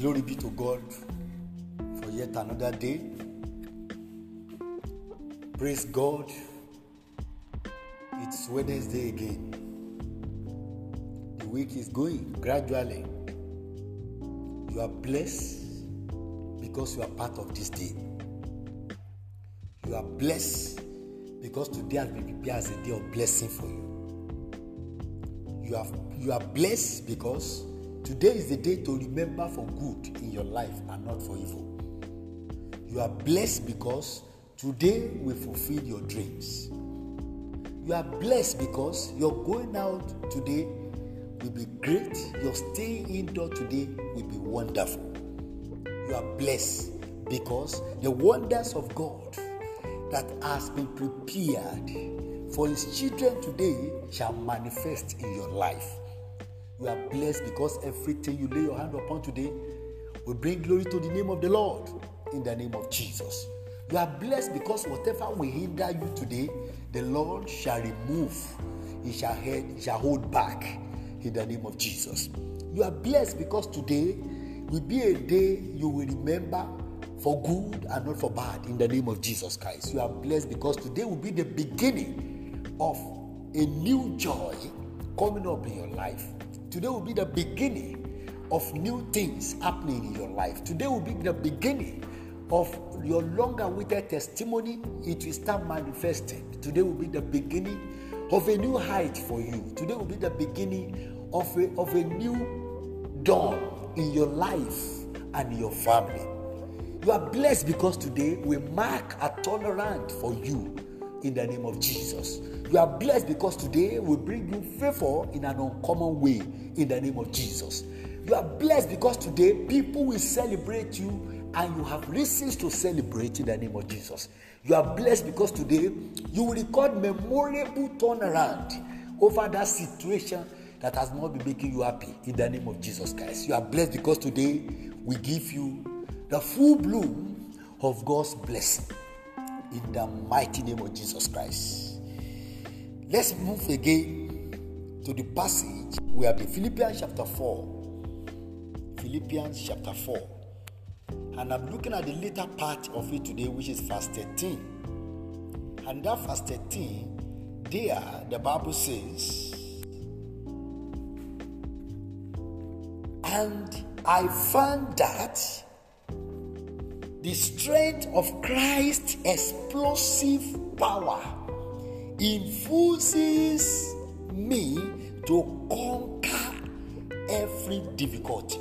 Glory be to God for yet another day. Praise God. It's Wednesday again. The week is going gradually. You are blessed because you are part of this day. You are blessed because today has been prepared as a day of blessing for you. You are, you are blessed because today is the day to remember for good in your life and not for evil. You are blessed because today will fulfill your dreams. You are blessed because your going out today will be great. Your staying indoor today will be wonderful. You are blessed because the wonders of God that has been prepared for his children today shall manifest in your life. You are blessed because everything you lay your hand upon today will bring glory to the name of the Lord in the name of Jesus. You are blessed because whatever will hinder you today, the Lord shall remove, He shall, head, he shall hold back in the name of Jesus. You are blessed because today will be a day you will remember for good and not for bad in the name of Jesus Christ. You are blessed because today will be the beginning of a new joy coming up in your life. Today will be the beginning of new things happening in your life. Today will be the beginning of your long awaited testimony. It will start manifesting. Today will be the beginning of a new height for you. Today will be the beginning of a, of a new dawn in your life and your family. You are blessed because today we mark a turnaround for you in the name of Jesus. You are blessed because today will bring you favor in an uncommon way in the name of Jesus. You are blessed because today people will celebrate you and you have reasons to celebrate in the name of Jesus. You are blessed because today you will record memorable turnaround over that situation that has not been making you happy in the name of Jesus Christ. You are blessed because today we give you the full bloom of God's blessing in the mighty name of Jesus Christ. Let's move again to the passage we have in Philippians chapter 4. Philippians chapter 4. And I'm looking at the later part of it today, which is verse 13. And that verse 13, there the Bible says, And I found that the strength of Christ's explosive power infuses me to conquer every difficulty.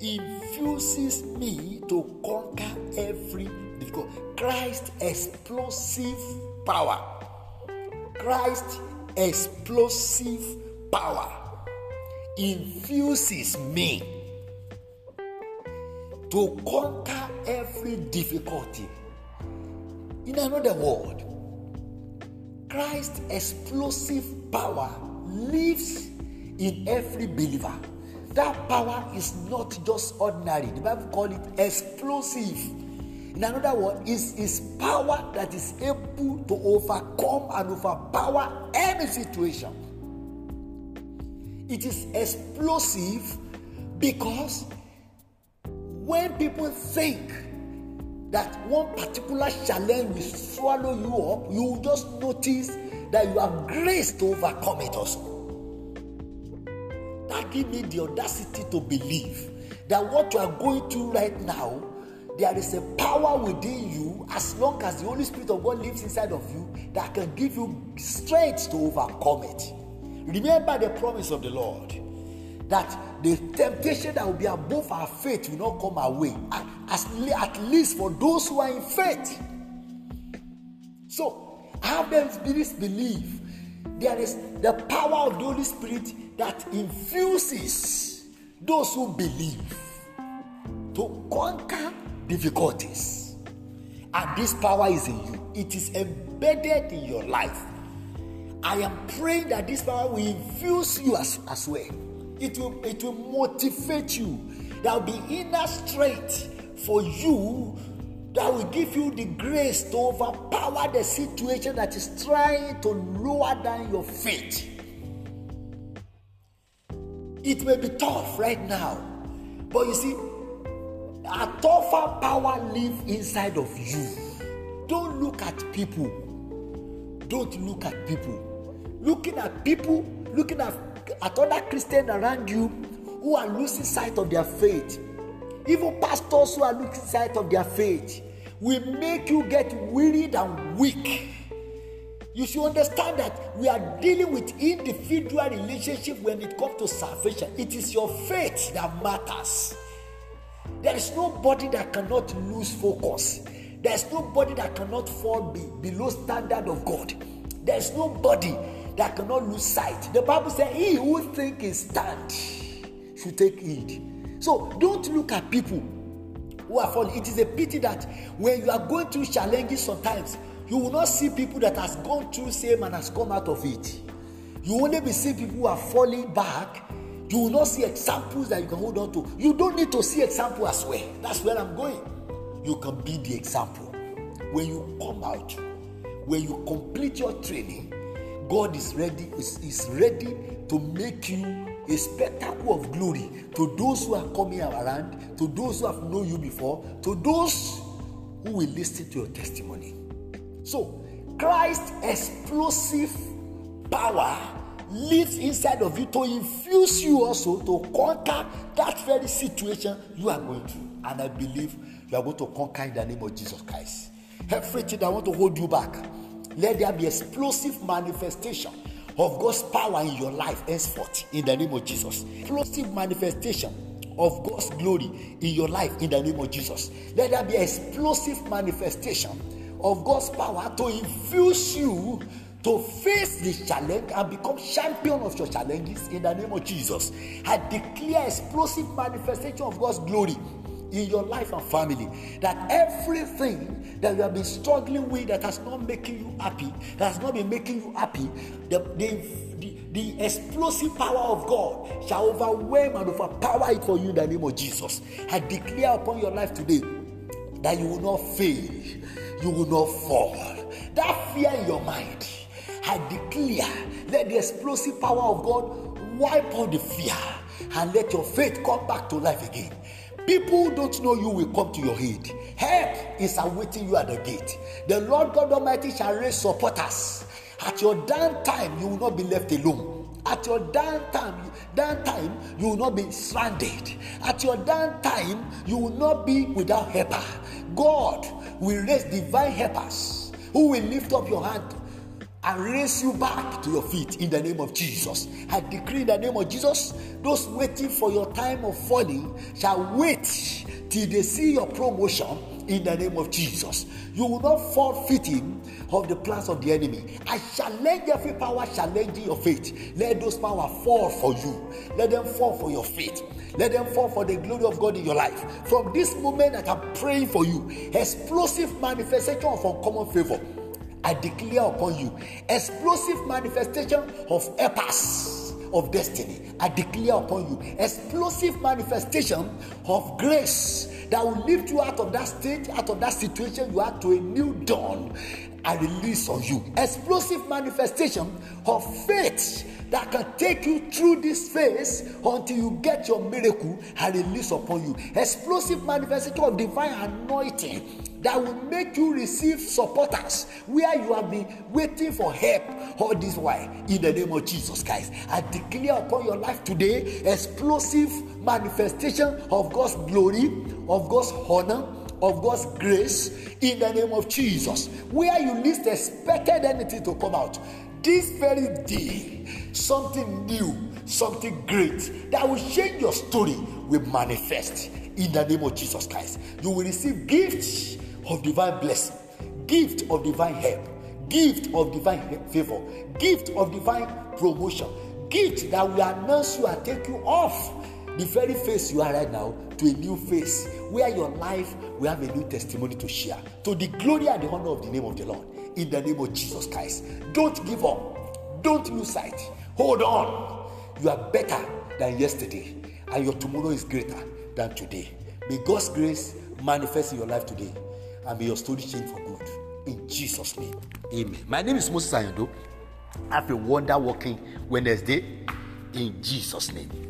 Infuses me to conquer every difficulty. Christ's explosive power. Christ's explosive power infuses me to conquer every difficulty. In another word, Christ's explosive power lives in every believer. That power is not just ordinary. The Bible calls it explosive. In another word, is power that is able to overcome and overpower any situation. It is explosive because when people think that one particular challenge will swallow you up, you will just notice that you have grace to overcome it also. That gives me the audacity to believe that what you are going through right now, there is a power within you as long as the Holy Spirit of God lives inside of you that can give you strength to overcome it. Remember the promise of the Lord that the temptation that will be above our faith will not come our way, at least for those who are in faith. So, have them spirits believe there is the power of the Holy Spirit that infuses those who believe to conquer difficulties. And this power is in you, it is embedded in your life. I am praying that this power will infuse you as, as well. It will, it will motivate you. There will be inner strength for you that will give you the grace to overpower the situation that is trying to lower down your faith. It may be tough right now, But you see, a tougher power live inside of you. Don't look at people. Don't look at people. Looking at people, looking at, at other Christians around you who are losing sight of their faith, even pastors who are losing sight of their faith, will make you get wearied and weak. You should understand that we are dealing with individual relationship when it comes to salvation. It is your faith that matters. There is nobody that cannot lose focus. There is nobody that cannot fall be, below standard of God. There is nobody that cannot lose sight. The Bible says, "He who think is stand should take heed." So don't look at people who are falling. It is a pity that when you are going through challenges, sometimes you will not see people that has gone through same and has come out of it. You only be seeing people who are falling back. You will not see examples that you can hold on to. You don't need to see example as well. That's where I'm going. You can be the example. When you come out, when you complete your training, God is ready, is, is ready to make you a spectacle of glory to those who are coming around, to those who have known you before, to those who will listen to your testimony. So, Christ's explosive power lives inside of you to infuse you also to conquer that very situation you are going through. And I believe you are going to conquer in the name of Jesus Christ. Everything that want to hold you back, let there be explosive manifestation of God's power in your life henceforth in the name of Jesus. Explosive manifestation of God's glory in your life in the name of Jesus. Let there be explosive manifestation of God's power to infuse you to face this challenge and become champion of your challenges in the name of Jesus. I declare explosive manifestation of God's glory in your life and family. That everything that you have been struggling with that has not making you happy, that has not been making you happy, the, the, the, the explosive power of God shall overwhelm and overpower it for you in the name of Jesus. I declare upon your life today that you will not fail, you will not fall. That fear in your mind, I declare, let the explosive power of God wipe out the fear and let your faith come back to life again. People who don't know you will come to your aid. Help is awaiting you at the gate. The Lord God Almighty shall raise supporters. At your down time, you will not be left alone. At your down time, down time, you will not be stranded. At your down time, you will not be without helper. God will raise divine helpers who will lift up your hand and raise you back to your feet in the name of Jesus. I decree in the name of Jesus, those waiting for your time of falling shall wait till they see your promotion in the name of Jesus. You will not fall fitting of the plans of the enemy. I challenge every power challenging your faith. Let those power fall for you. Let them fall for your faith. Let them fall for the glory of God in your life. From this moment that I'm praying for you, explosive manifestation of uncommon favor I declare upon you explosive manifestation of epas of destiny. I declare upon you explosive manifestation of grace that will lift you out of that state, out of that situation you are to a new dawn. I release on you explosive manifestation of faith that can take you through this phase until you get your miracle and release upon you. Explosive manifestation of divine anointing that will make you receive supporters where you have been waiting for help all this while in the name of Jesus Christ. I declare upon your life today explosive manifestation of God's glory, of God's honor, of God's grace in the name of Jesus. Where you least expected anything to come out, this very day, something new, something great that will change your story will manifest in the name of Jesus Christ. You will receive gifts of divine blessing, gift of divine help, gift of divine favor, gift of divine promotion, gift that will announce you and take you off the very face you are right now to a new face where your life will have a new testimony to share to the glory and the honor of the name of the Lord in the name of Jesus Christ. Don't give up, don't lose sight, hold on. You are better than yesterday, and your tomorrow is greater than today. May God's grace manifest in your life today, and may your story change for good. In Jesus' name, amen. My name is Moses Ayando. Have a wonder working Wednesday in Jesus' name.